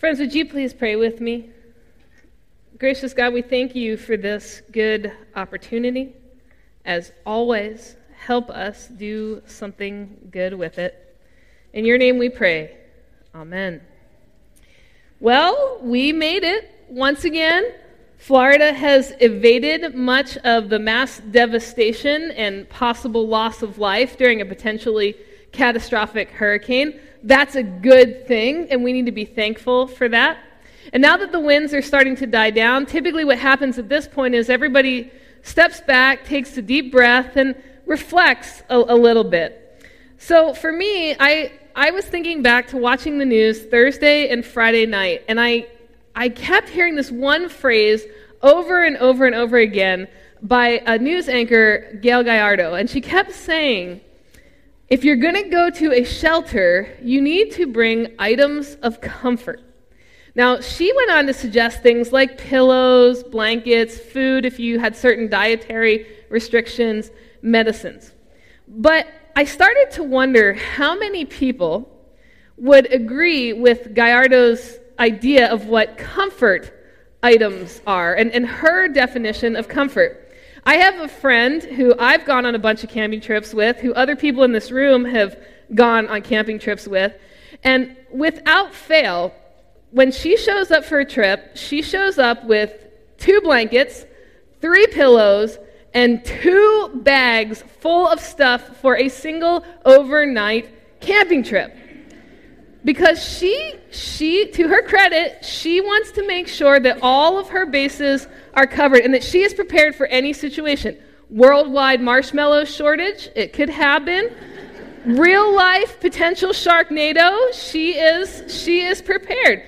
Friends, would you please pray with me? Gracious God, we thank you for this good opportunity. As always, help us do something good with it. In your name we pray. Amen. Well, we made it once again. Florida has evaded much of the mass devastation and possible loss of life during a potentially catastrophic hurricane. That's a good thing, and we need to be thankful for that. And now that the winds are starting to die down, typically what happens at this point is everybody steps back, takes a deep breath, and reflects a, a little bit. So for me, I, I was thinking back to watching the news Thursday and Friday night, and I, I kept hearing this one phrase over and over and over again by a news anchor, Gail Gallardo, and she kept saying, if you're going to go to a shelter, you need to bring items of comfort. Now, she went on to suggest things like pillows, blankets, food if you had certain dietary restrictions, medicines. But I started to wonder how many people would agree with Gallardo's idea of what comfort items are and, and her definition of comfort. I have a friend who I've gone on a bunch of camping trips with, who other people in this room have gone on camping trips with. And without fail, when she shows up for a trip, she shows up with two blankets, three pillows, and two bags full of stuff for a single overnight camping trip because she she to her credit she wants to make sure that all of her bases are covered and that she is prepared for any situation. Worldwide marshmallow shortage it could happen. Real life potential sharknado she is she is prepared.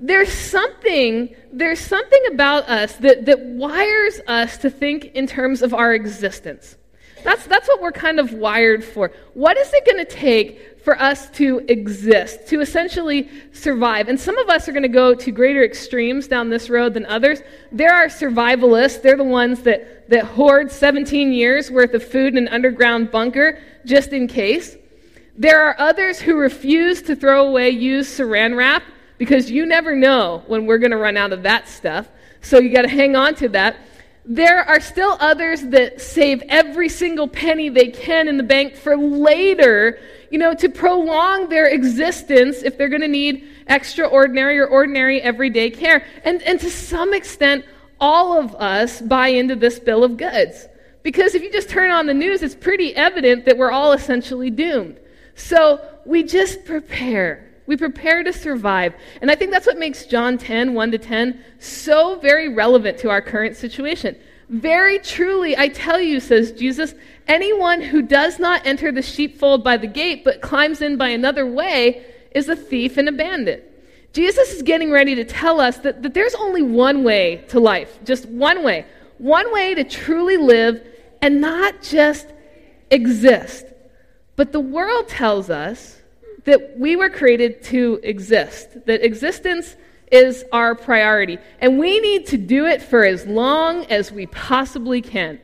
There's something there's something about us that, that wires us to think in terms of our existence that's, that's what we're kind of wired for. What is it going to take for us to exist, to essentially survive? And some of us are going to go to greater extremes down this road than others. There are survivalists, they're the ones that, that hoard 17 years worth of food in an underground bunker just in case. There are others who refuse to throw away used saran wrap because you never know when we're going to run out of that stuff. So you got to hang on to that. There are still others that save every single penny they can in the bank for later, you know, to prolong their existence if they're going to need extraordinary or ordinary everyday care. And, and to some extent, all of us buy into this bill of goods. Because if you just turn on the news, it's pretty evident that we're all essentially doomed. So we just prepare. We prepare to survive. And I think that's what makes John 10, 1 to 10, so very relevant to our current situation. Very truly, I tell you, says Jesus, anyone who does not enter the sheepfold by the gate but climbs in by another way is a thief and a bandit. Jesus is getting ready to tell us that, that there's only one way to life, just one way. One way to truly live and not just exist. But the world tells us that we were created to exist, that existence is our priority. And we need to do it for as long as we possibly can.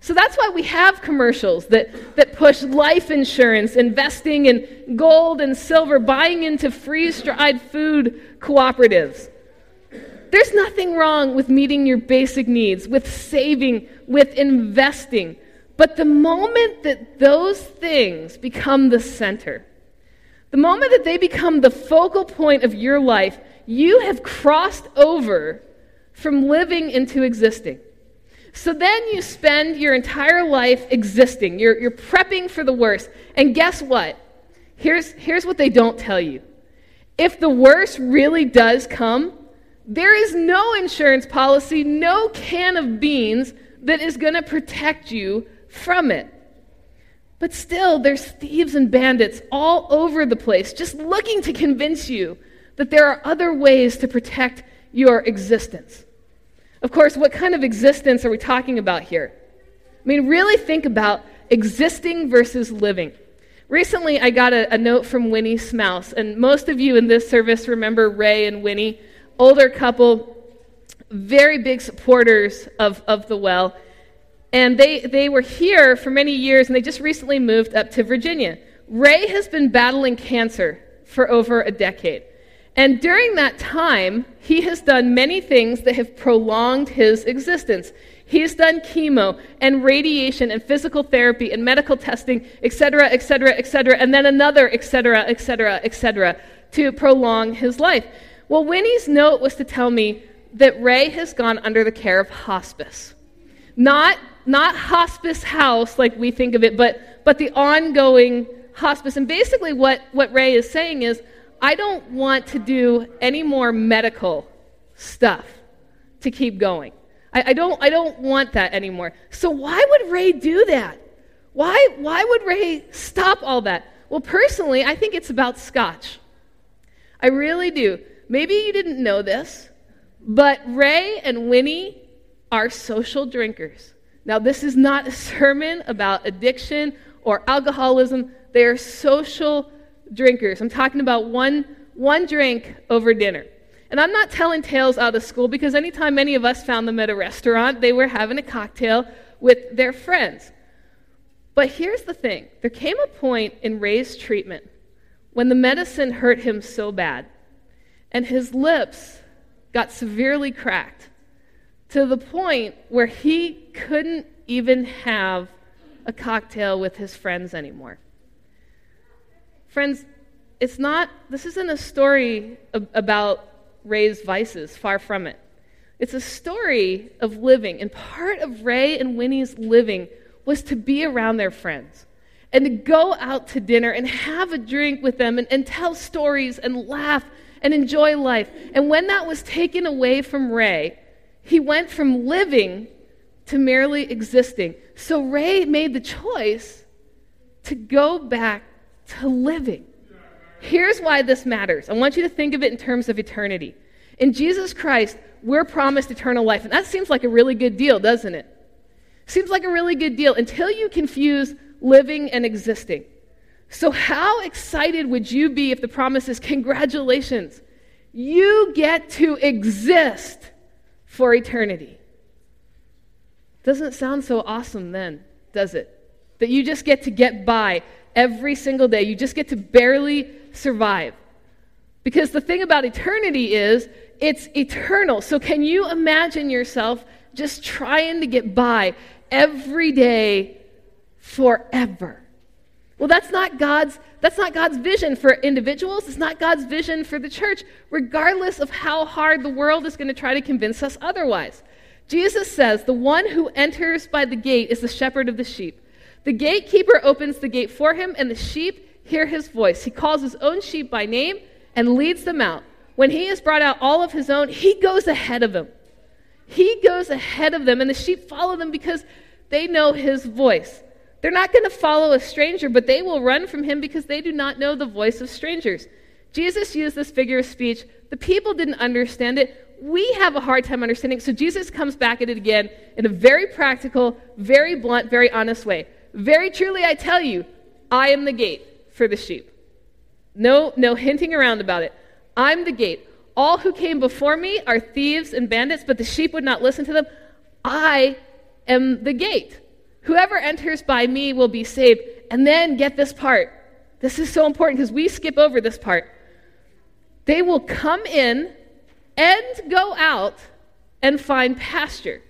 So that's why we have commercials that, that push life insurance, investing in gold and silver, buying into freeze dried food cooperatives. There's nothing wrong with meeting your basic needs, with saving, with investing. But the moment that those things become the center, the moment that they become the focal point of your life, you have crossed over from living into existing. So then you spend your entire life existing. You're, you're prepping for the worst. And guess what? Here's, here's what they don't tell you. If the worst really does come, there is no insurance policy, no can of beans that is going to protect you from it. But still, there's thieves and bandits all over the place, just looking to convince you that there are other ways to protect your existence. Of course, what kind of existence are we talking about here? I mean, really think about existing versus living. Recently, I got a, a note from Winnie Smouse, and most of you in this service remember Ray and Winnie, older couple, very big supporters of, of the well. And they, they were here for many years, and they just recently moved up to Virginia. Ray has been battling cancer for over a decade. And during that time, he has done many things that have prolonged his existence. He's done chemo and radiation and physical therapy and medical testing, et cetera, et cetera, et cetera, and then another, et cetera, et cetera, et cetera, to prolong his life. Well, Winnie's note was to tell me that Ray has gone under the care of hospice. Not, not hospice house like we think of it, but, but the ongoing hospice. And basically, what, what Ray is saying is, I don't want to do any more medical stuff to keep going. I, I, don't, I don't want that anymore. So, why would Ray do that? Why, why would Ray stop all that? Well, personally, I think it's about scotch. I really do. Maybe you didn't know this, but Ray and Winnie are social drinkers. Now, this is not a sermon about addiction or alcoholism. They are social drinkers. I'm talking about one, one drink over dinner. And I'm not telling tales out of school because anytime many of us found them at a restaurant, they were having a cocktail with their friends. But here's the thing there came a point in Ray's treatment when the medicine hurt him so bad, and his lips got severely cracked to the point where he couldn't even have a cocktail with his friends anymore. Friends, it's not, this isn't a story about Ray's vices, far from it. It's a story of living, and part of Ray and Winnie's living was to be around their friends and to go out to dinner and have a drink with them and, and tell stories and laugh and enjoy life. And when that was taken away from Ray, he went from living to merely existing. So Ray made the choice to go back to living. Here's why this matters. I want you to think of it in terms of eternity. In Jesus Christ, we're promised eternal life. And that seems like a really good deal, doesn't it? Seems like a really good deal until you confuse living and existing. So, how excited would you be if the promise is congratulations? You get to exist for eternity. Doesn't sound so awesome then, does it? That you just get to get by every single day. You just get to barely survive. Because the thing about eternity is it's eternal. So can you imagine yourself just trying to get by every day forever? Well, that's not God's that's not God's vision for individuals. It's not God's vision for the church, regardless of how hard the world is going to try to convince us otherwise. Jesus says, "The one who enters by the gate is the shepherd of the sheep. The gatekeeper opens the gate for him, and the sheep hear his voice. He calls his own sheep by name and leads them out. When he has brought out all of his own, he goes ahead of them. He goes ahead of them, and the sheep follow them because they know his voice. They're not going to follow a stranger, but they will run from him because they do not know the voice of strangers. Jesus used this figure of speech. The people didn't understand it. We have a hard time understanding. So Jesus comes back at it again in a very practical, very blunt, very honest way. Very truly, I tell you, I am the gate for the sheep. No, no hinting around about it. I'm the gate. All who came before me are thieves and bandits, but the sheep would not listen to them. I am the gate. Whoever enters by me will be saved. And then get this part. This is so important because we skip over this part. They will come in and go out and find pasture.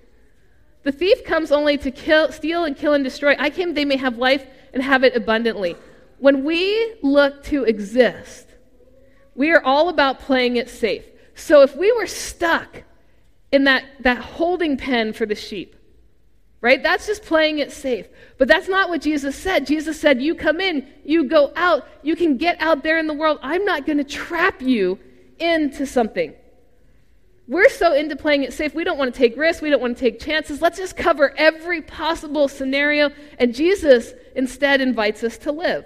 The thief comes only to kill, steal and kill and destroy. I came they may have life and have it abundantly. When we look to exist, we are all about playing it safe. So if we were stuck in that, that holding pen for the sheep, right? That's just playing it safe. But that's not what Jesus said. Jesus said, You come in, you go out, you can get out there in the world. I'm not going to trap you into something. We're so into playing it safe, we don't want to take risks, we don't want to take chances. Let's just cover every possible scenario. And Jesus instead invites us to live.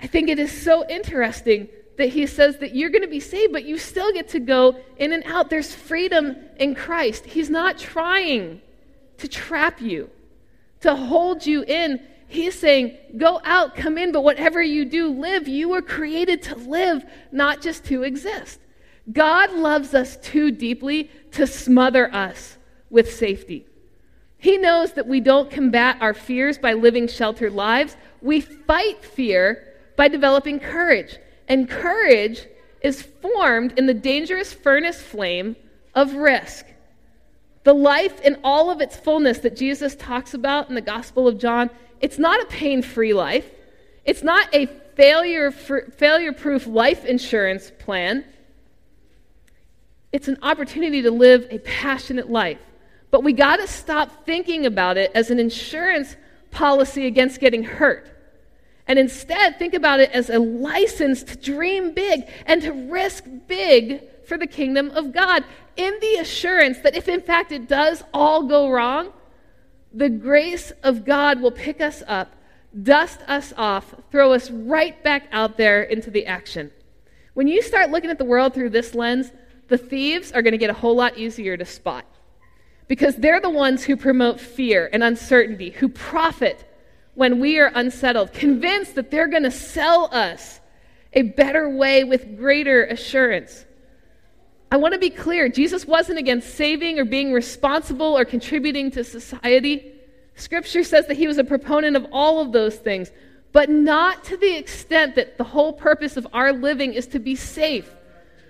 I think it is so interesting that he says that you're going to be saved, but you still get to go in and out. There's freedom in Christ. He's not trying to trap you, to hold you in. He's saying, go out, come in, but whatever you do, live. You were created to live, not just to exist. God loves us too deeply to smother us with safety. He knows that we don't combat our fears by living sheltered lives. We fight fear by developing courage. And courage is formed in the dangerous furnace flame of risk. The life in all of its fullness that Jesus talks about in the Gospel of John, it's not a pain free life. It's not a failure proof life insurance plan. It's an opportunity to live a passionate life. But we got to stop thinking about it as an insurance policy against getting hurt. And instead, think about it as a license to dream big and to risk big for the kingdom of God, in the assurance that if in fact it does all go wrong, the grace of God will pick us up, dust us off, throw us right back out there into the action. When you start looking at the world through this lens, the thieves are going to get a whole lot easier to spot because they're the ones who promote fear and uncertainty, who profit when we are unsettled, convinced that they're going to sell us a better way with greater assurance. I want to be clear Jesus wasn't against saving or being responsible or contributing to society. Scripture says that he was a proponent of all of those things, but not to the extent that the whole purpose of our living is to be safe.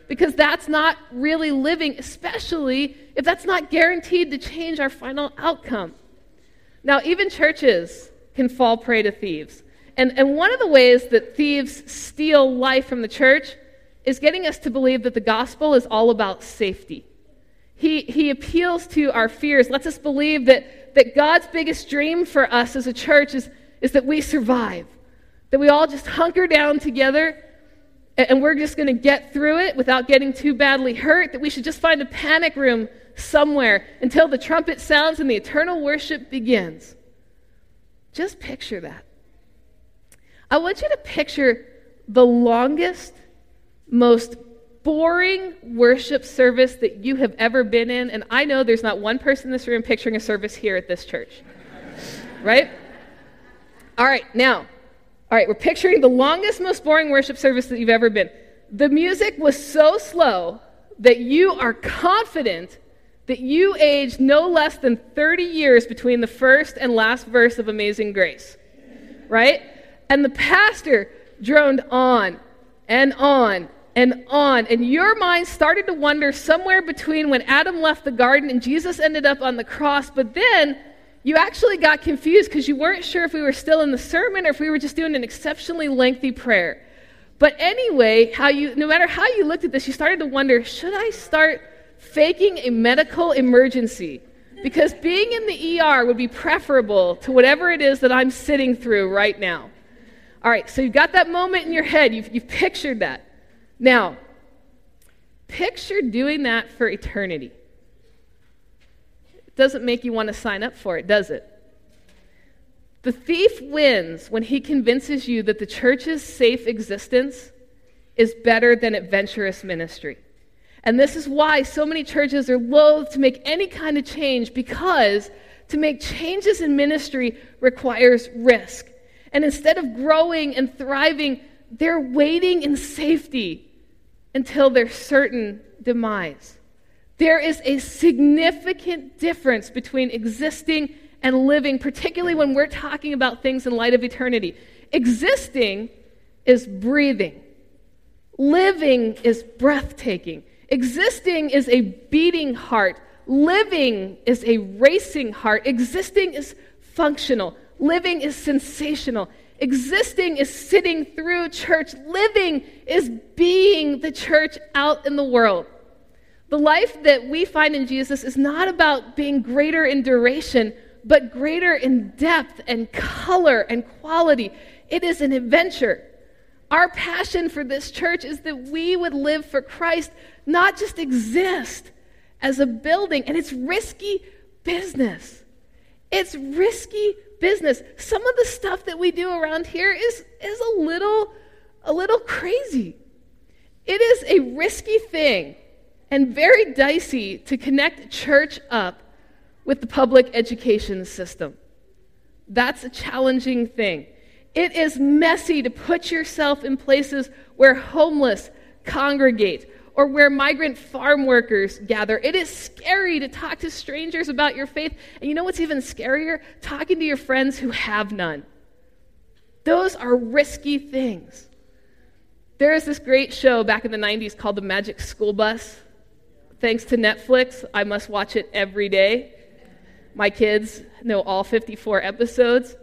Because that's not really living, especially if that's not guaranteed to change our final outcome. Now, even churches can fall prey to thieves. And, and one of the ways that thieves steal life from the church is getting us to believe that the gospel is all about safety. He, he appeals to our fears, lets us believe that, that God's biggest dream for us as a church is, is that we survive, that we all just hunker down together and, and we're just going to get through it without getting too badly hurt, that we should just find a panic room somewhere until the trumpet sounds and the eternal worship begins. Just picture that. I want you to picture the longest most boring worship service that you have ever been in. And I know there's not one person in this room picturing a service here at this church. right? All right, now, all right, we're picturing the longest, most boring worship service that you've ever been. The music was so slow that you are confident that you aged no less than 30 years between the first and last verse of Amazing Grace. Right? And the pastor droned on and on and on. And your mind started to wonder somewhere between when Adam left the garden and Jesus ended up on the cross. But then you actually got confused because you weren't sure if we were still in the sermon or if we were just doing an exceptionally lengthy prayer. But anyway, how you, no matter how you looked at this, you started to wonder should I start faking a medical emergency? Because being in the ER would be preferable to whatever it is that I'm sitting through right now. All right, so you've got that moment in your head, you've, you've pictured that. Now, picture doing that for eternity. It doesn't make you want to sign up for it, does it? The thief wins when he convinces you that the church's safe existence is better than adventurous ministry. And this is why so many churches are loath to make any kind of change because to make changes in ministry requires risk. And instead of growing and thriving, they're waiting in safety until their certain demise. There is a significant difference between existing and living, particularly when we're talking about things in light of eternity. Existing is breathing, living is breathtaking. Existing is a beating heart, living is a racing heart. Existing is functional, living is sensational. Existing is sitting through church. Living is being the church out in the world. The life that we find in Jesus is not about being greater in duration, but greater in depth and color and quality. It is an adventure. Our passion for this church is that we would live for Christ, not just exist as a building. And it's risky business. It's risky business. Some of the stuff that we do around here is, is a little a little crazy. It is a risky thing and very dicey to connect church up with the public education system. That's a challenging thing. It is messy to put yourself in places where homeless congregate or where migrant farm workers gather. It is scary to talk to strangers about your faith. And you know what's even scarier? Talking to your friends who have none. Those are risky things. There is this great show back in the 90s called The Magic School Bus. Thanks to Netflix, I must watch it every day. My kids know all 54 episodes.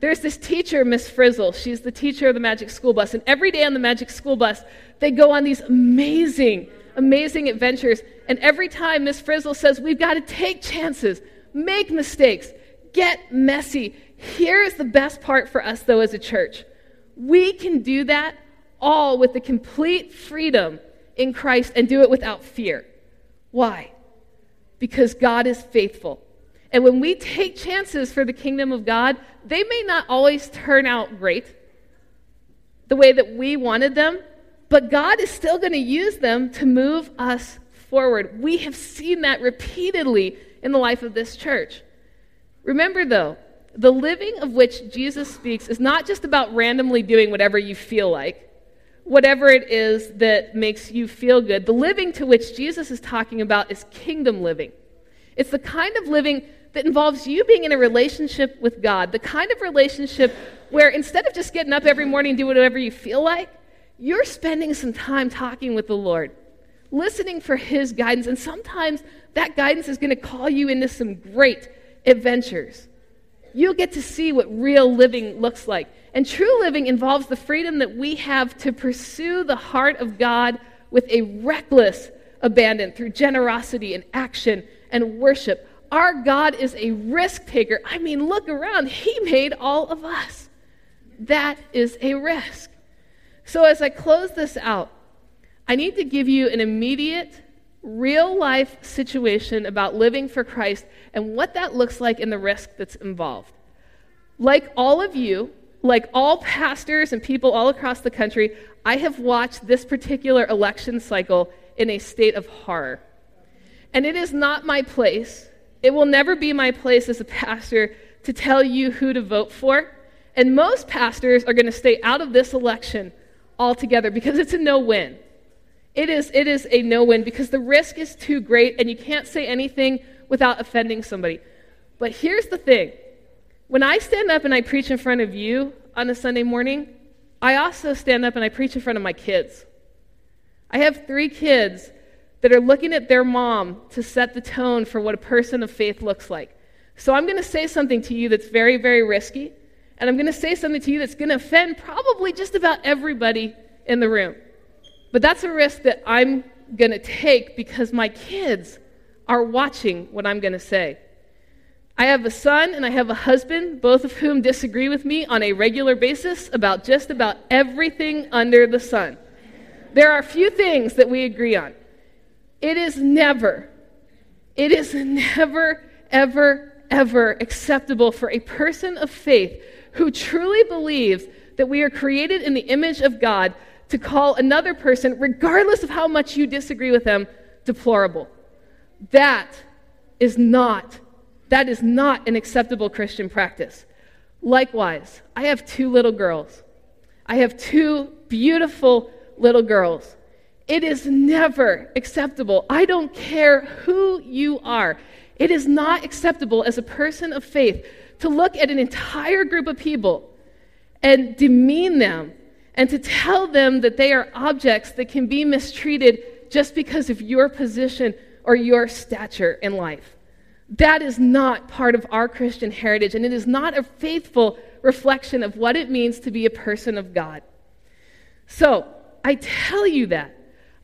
There's this teacher, Miss Frizzle. She's the teacher of the Magic School Bus. And every day on the Magic School Bus, they go on these amazing, amazing adventures. And every time Miss Frizzle says, We've got to take chances, make mistakes, get messy. Here's the best part for us, though, as a church we can do that all with the complete freedom in Christ and do it without fear. Why? Because God is faithful. And when we take chances for the kingdom of God, they may not always turn out great the way that we wanted them, but God is still going to use them to move us forward. We have seen that repeatedly in the life of this church. Remember, though, the living of which Jesus speaks is not just about randomly doing whatever you feel like, whatever it is that makes you feel good. The living to which Jesus is talking about is kingdom living. It's the kind of living that involves you being in a relationship with God, the kind of relationship where instead of just getting up every morning and do whatever you feel like, you're spending some time talking with the Lord, listening for His guidance. And sometimes that guidance is going to call you into some great adventures. You'll get to see what real living looks like. And true living involves the freedom that we have to pursue the heart of God with a reckless abandon through generosity and action and worship our God is a risk taker. I mean, look around. He made all of us. That is a risk. So, as I close this out, I need to give you an immediate, real life situation about living for Christ and what that looks like in the risk that's involved. Like all of you, like all pastors and people all across the country, I have watched this particular election cycle in a state of horror. And it is not my place it will never be my place as a pastor to tell you who to vote for. And most pastors are going to stay out of this election altogether because it's a no win. It is, it is a no win because the risk is too great and you can't say anything without offending somebody. But here's the thing when I stand up and I preach in front of you on a Sunday morning, I also stand up and I preach in front of my kids. I have three kids that are looking at their mom to set the tone for what a person of faith looks like. So I'm going to say something to you that's very, very risky, and I'm going to say something to you that's going to offend probably just about everybody in the room. But that's a risk that I'm going to take because my kids are watching what I'm going to say. I have a son and I have a husband, both of whom disagree with me on a regular basis about just about everything under the sun. There are few things that we agree on. It is never, it is never, ever, ever acceptable for a person of faith who truly believes that we are created in the image of God to call another person, regardless of how much you disagree with them, deplorable. That is not that is not an acceptable Christian practice. Likewise, I have two little girls. I have two beautiful little girls. It is never acceptable. I don't care who you are. It is not acceptable as a person of faith to look at an entire group of people and demean them and to tell them that they are objects that can be mistreated just because of your position or your stature in life. That is not part of our Christian heritage, and it is not a faithful reflection of what it means to be a person of God. So, I tell you that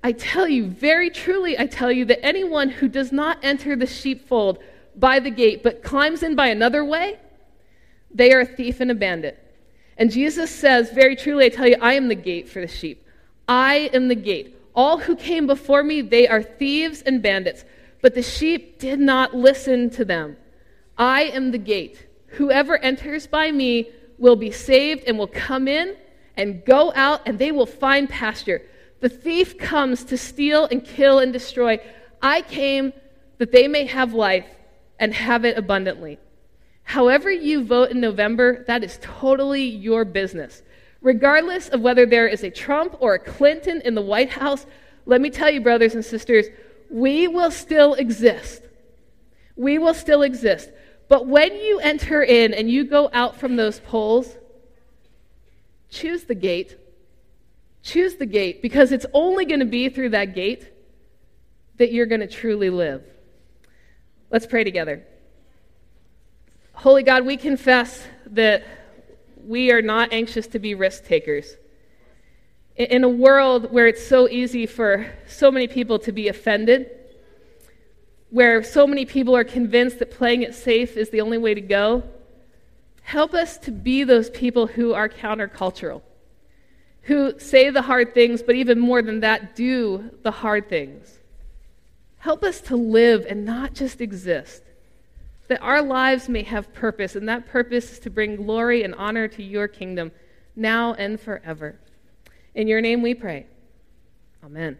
I tell you, very truly, I tell you, that anyone who does not enter the sheepfold by the gate, but climbs in by another way, they are a thief and a bandit. And Jesus says, Very truly, I tell you, I am the gate for the sheep. I am the gate. All who came before me, they are thieves and bandits, but the sheep did not listen to them. I am the gate. Whoever enters by me will be saved and will come in and go out, and they will find pasture. The thief comes to steal and kill and destroy. I came that they may have life and have it abundantly. However, you vote in November, that is totally your business. Regardless of whether there is a Trump or a Clinton in the White House, let me tell you, brothers and sisters, we will still exist. We will still exist. But when you enter in and you go out from those polls, choose the gate Choose the gate because it's only going to be through that gate that you're going to truly live. Let's pray together. Holy God, we confess that we are not anxious to be risk takers. In a world where it's so easy for so many people to be offended, where so many people are convinced that playing it safe is the only way to go, help us to be those people who are countercultural who say the hard things, but even more than that, do the hard things. Help us to live and not just exist. That our lives may have purpose, and that purpose is to bring glory and honor to your kingdom now and forever. In your name we pray. Amen.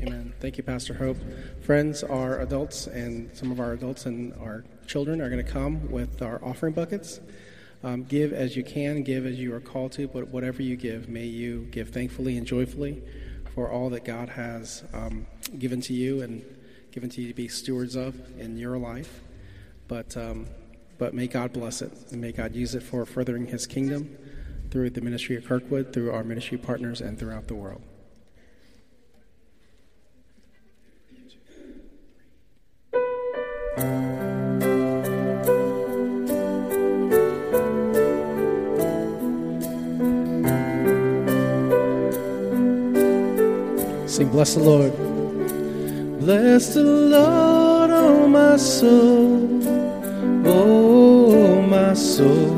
Amen. Thank you, Pastor Hope. Friends, our adults and some of our adults and our children are going to come with our offering buckets. Um, give as you can, give as you are called to, but whatever you give, may you give thankfully and joyfully for all that God has um, given to you and given to you to be stewards of in your life. But, um, but may God bless it and may God use it for furthering His kingdom through the ministry of Kirkwood, through our ministry partners, and throughout the world. Bless the Lord. Bless the Lord, oh my soul, oh my soul.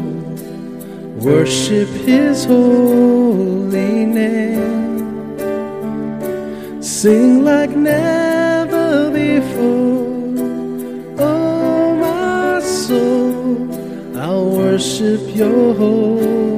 Worship his holy name. Sing like never before, oh my soul. I'll worship your holy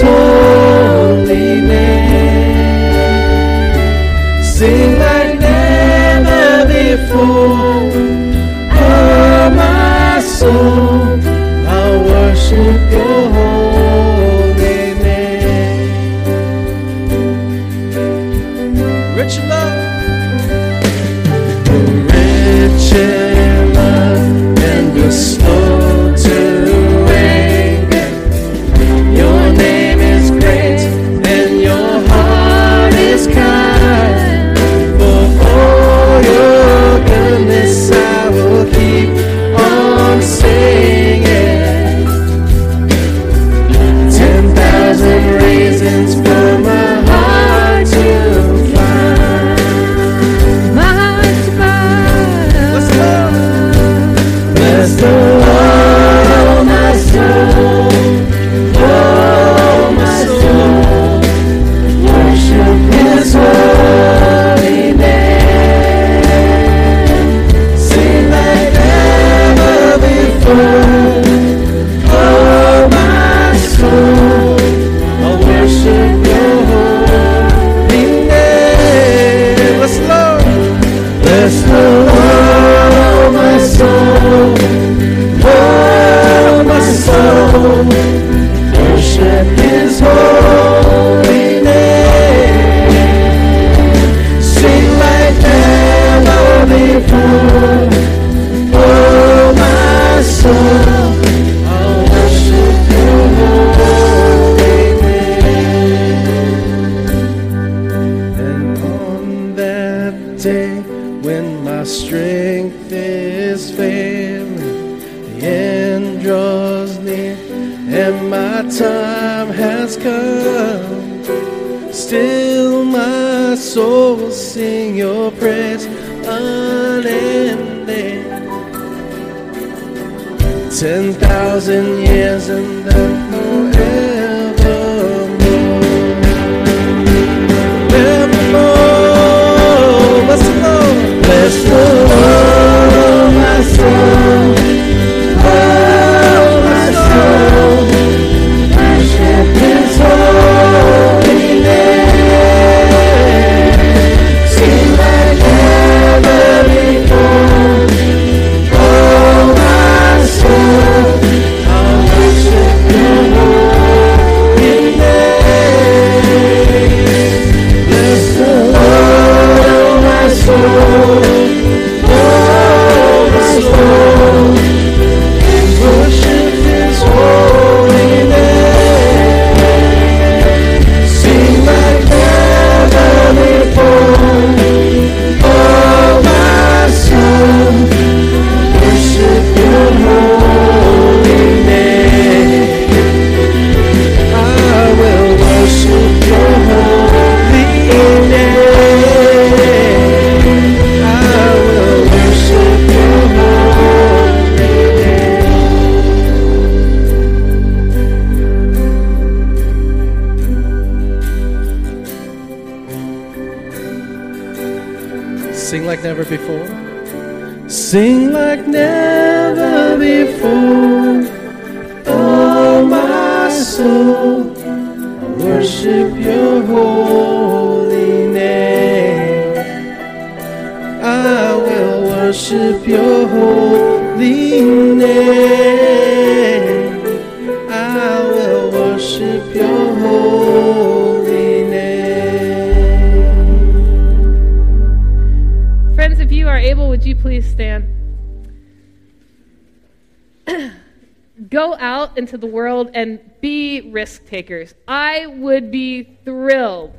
soul. So worship your holy name. I will worship your holy name. Into the world and be risk takers. I would be thrilled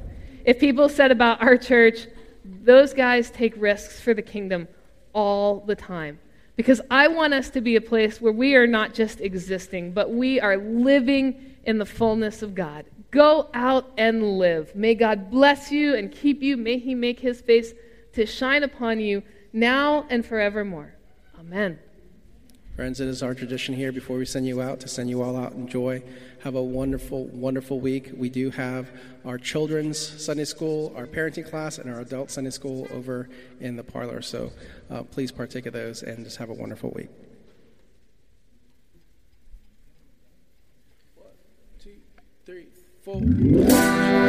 if people said about our church, those guys take risks for the kingdom all the time. Because I want us to be a place where we are not just existing, but we are living in the fullness of God. Go out and live. May God bless you and keep you. May He make His face to shine upon you now and forevermore. Amen. Friends, it is our tradition here before we send you out to send you all out in joy. Have a wonderful, wonderful week. We do have our children's Sunday school, our parenting class, and our adult Sunday school over in the parlor. So uh, please partake of those and just have a wonderful week. One, two, three, four.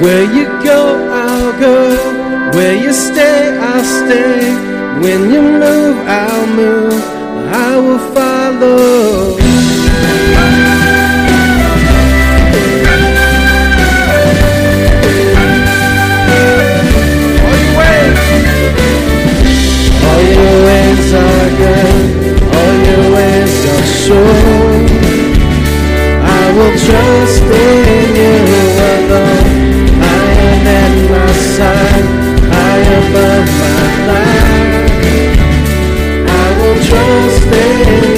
Where you go, I'll go. Where you stay, I'll stay. When you move, I'll move. I will follow. All your ways, all your ways are good. All your ways are sure. I will trust in you alone. Higher than my side, I